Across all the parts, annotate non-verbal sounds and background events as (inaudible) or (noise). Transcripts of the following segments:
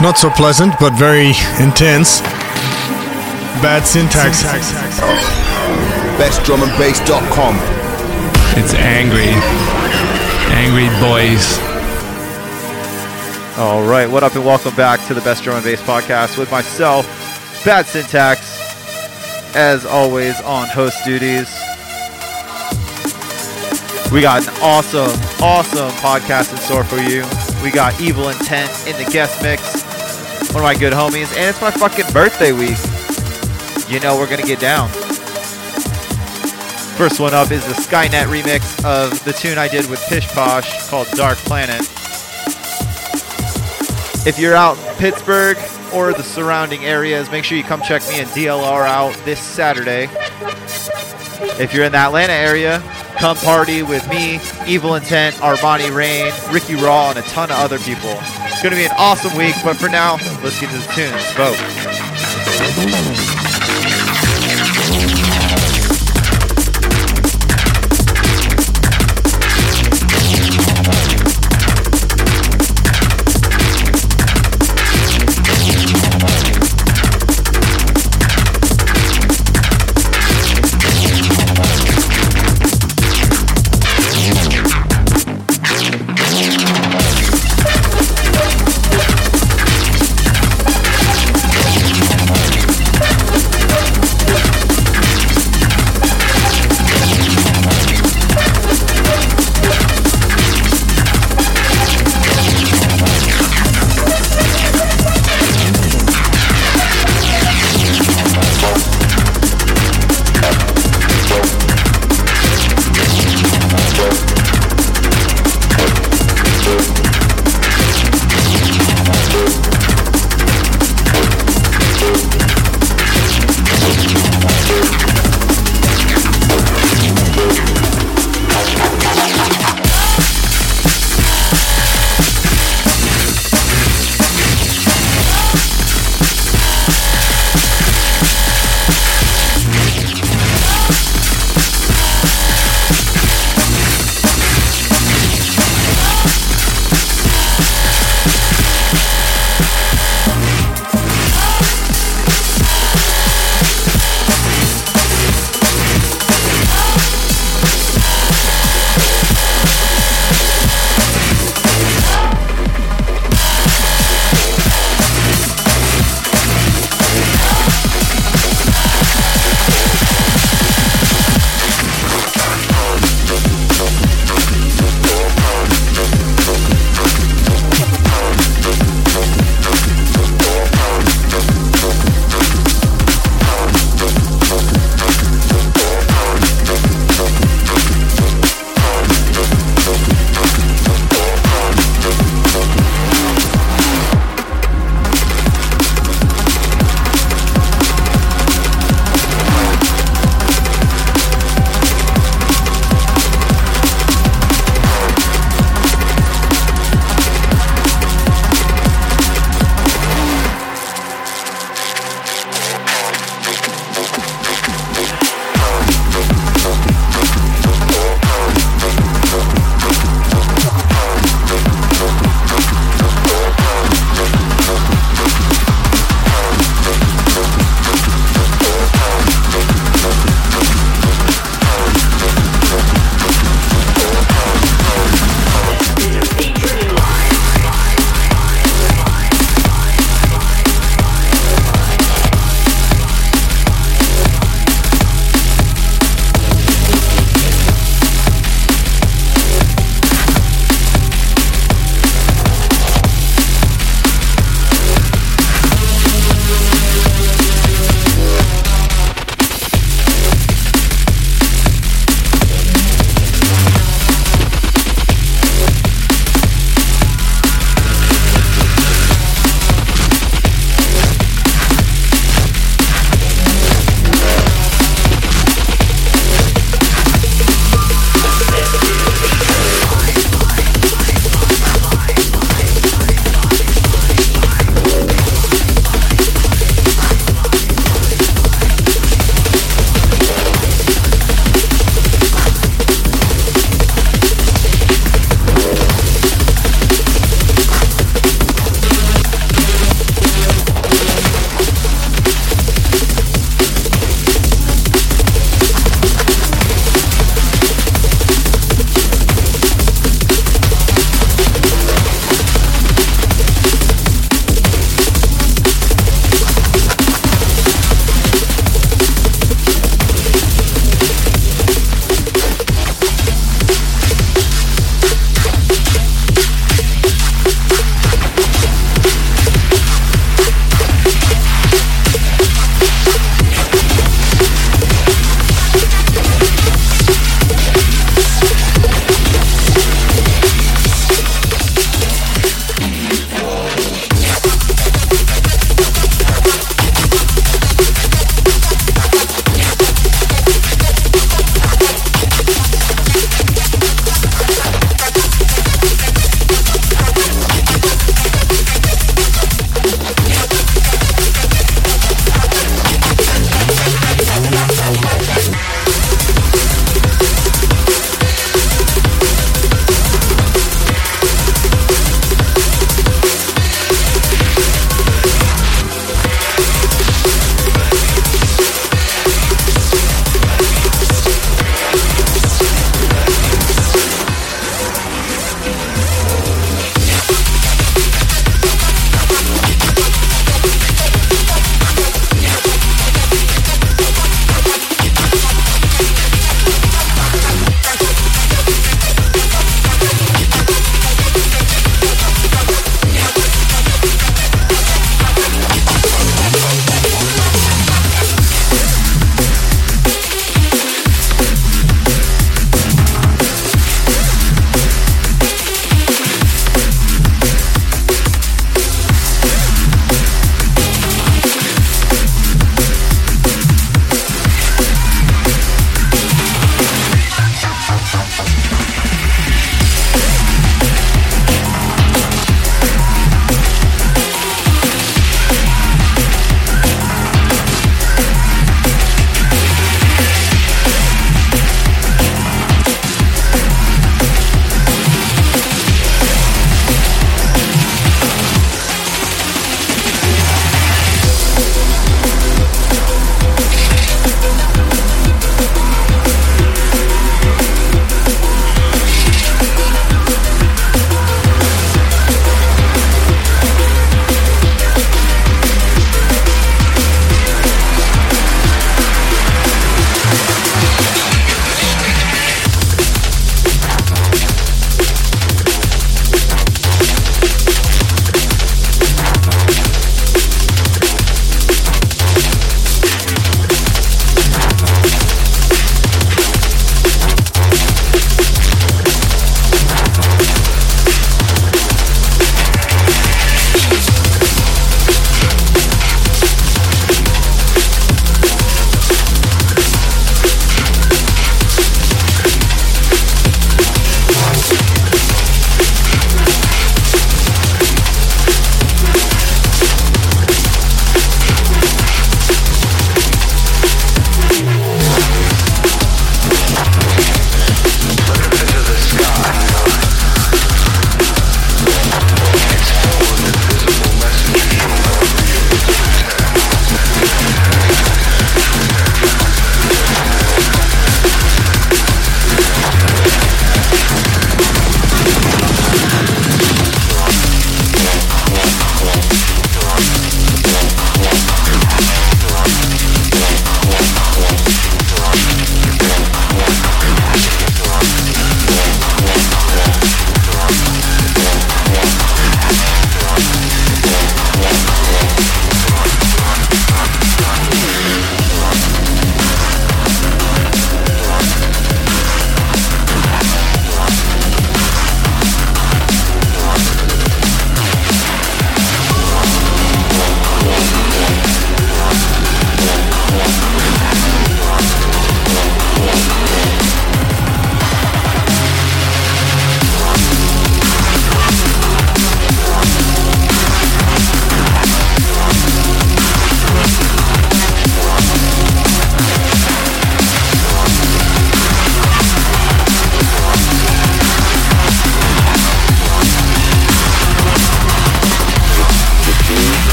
Not so pleasant, but very intense. Bad syntax. BestDrumAndBass.com. It's angry. Angry boys. All right, what up, and welcome back to the Best Drum and Bass podcast with myself, Bad Syntax, as always on host duties. We got an awesome, awesome podcast in store for you. We got Evol Intent in the guest mix, one of my good homies, and it's my fucking birthday week. You know we're gonna get down. First one up is the Skynet remix of the tune I did with Pish Posh called Dark Planet. If you're out in Pittsburgh or the surrounding areas, make sure you come check me and DLR out this Saturday. If you're in the Atlanta area, come party with me, Evol Intent, Armani Rain, Ricky Raw, and a ton of other people. It's going to be an awesome week, but for now, let's get to the tunes. Vote.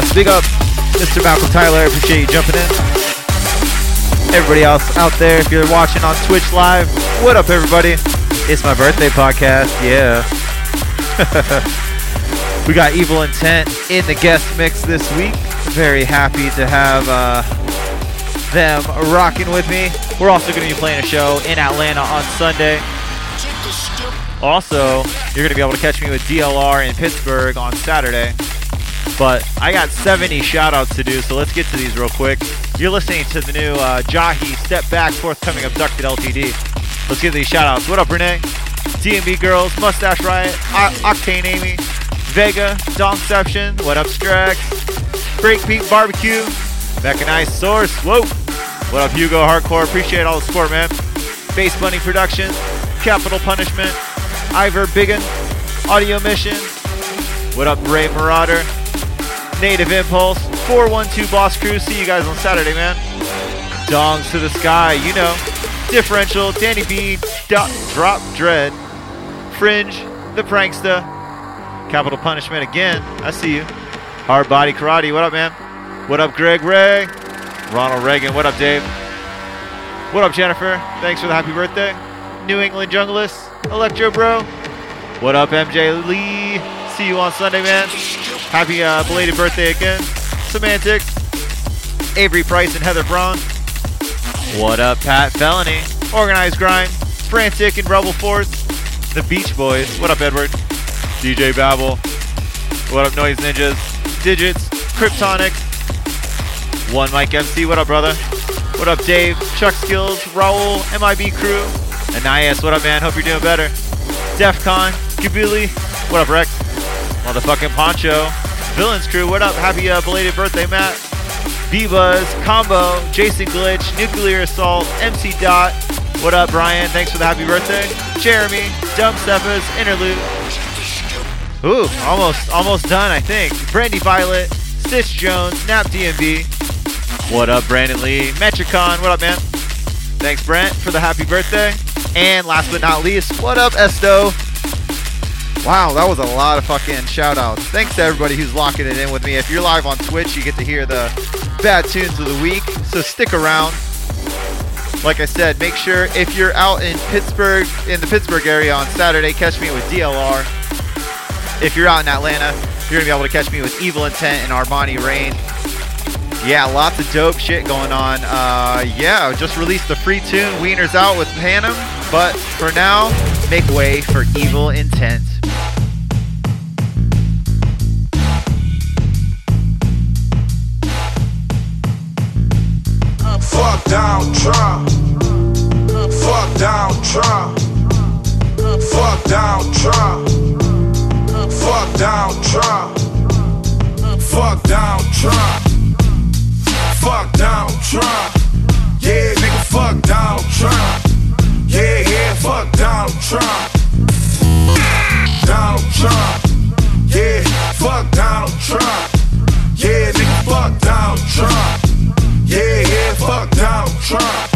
Yes. Big up, Mr. Malcolm Tyler. I appreciate you jumping in. Everybody else out there, if you're watching on Twitch Live, what up, everybody? It's my birthday podcast. Yeah. (laughs) we got Evol Intent in the guest mix this week. Very happy to have uh, them rocking with me. We're also going to be playing a show in Atlanta on Sunday. Also, you're going to be able to catch me with DLR in Pittsburgh on Saturday. But I got 70 shout outs to do, so let's get to these real quick. You're listening to the new uh, Jahi Step Back Forthcoming Abducted LTD. Let's get these shout outs. What up, Renee? DMB Girls, Mustache Riot, o- Octane Amy, Vega, Domception, What up, Strax, Breakbeat Barbecue, Mechanized Source, whoa. What up, Hugo Hardcore? Appreciate all the support, man. Base Bunny Productions, Capital Punishment, Ivor Biggin, Audio Mission, what up, Ray Marauder? Native Impulse, 412 Boss Crew. See you guys on Saturday, man. Dongs to the sky, you know. Differential, Danny B, Dot, Drop Dread, Fringe, The Prankster, Capital Punishment again. I see you. Hard Body Karate, what up, man? What up, Greg Ray? Ronald Reagan, what up, Dave? What up, Jennifer? Thanks for the happy birthday. New England Junglist, Electro Bro. What up, MJ Lee? See you on Sunday, man. Happy uh, belated birthday again. Semantic, Avery Price and Heather Braun. What up, Pat Felony? Organized Grind, Frantic and Rebel Force. The Beach Boys. What up, Edward? DJ Babel. What up, Noise Ninjas? Digits, Kryptonic. One Mike MC. What up, brother? What up, Dave? Chuck Skills, Raul, MIB Crew. Anais, what up, man? Hope you're doing better. Defcon, Kabili. What up, Rex? Motherfucking Poncho. Villains Crew, what up? Happy uh, belated birthday, Matt. B-Buzz, Combo, Jason Glitch, Nuclear Assault, MC Dot. What up, Brian? Thanks for the happy birthday. Jeremy, Dumb Steppas, Interlude. Ooh, almost, almost done, I think. Brandy Violet, Stitch Jones, Nap DMB. What up, Brandon Lee? Metricon, what up, man? Thanks, Brent, for the happy birthday. And last but not least, what up, Esto? Wow, that was a lot of fucking shout outs. Thanks to everybody who's locking it in with me. If you're live on Twitch, you get to hear the bad tunes of the week. So stick around. Like I said, make sure if you're out in Pittsburgh, in the Pittsburgh area on Saturday, catch me with DLR. If you're out in Atlanta, you're gonna be able to catch me with Evol Intent and Armani Rain. Yeah, lots of dope shit going on. Uh, yeah, just released the free tune Wieners Out with Panem. But for now, make way for Evol Intent. Fuck down, Trump. Fuck down, Trump. Fuck down, Trump. Fuck down, Trump. Fuck down, Trump. Fuck down, Trump. Yeah, nigga, fuck down, Trump. Yeah, yeah, fuck down, Trump. Donald Trump. Yeah, fuck Donald Trump. Yeah, nigga, fuck Donald Trump. Yeah, yeah, fuck Donald Trump.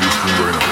This thing going on.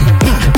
Mm-hmm.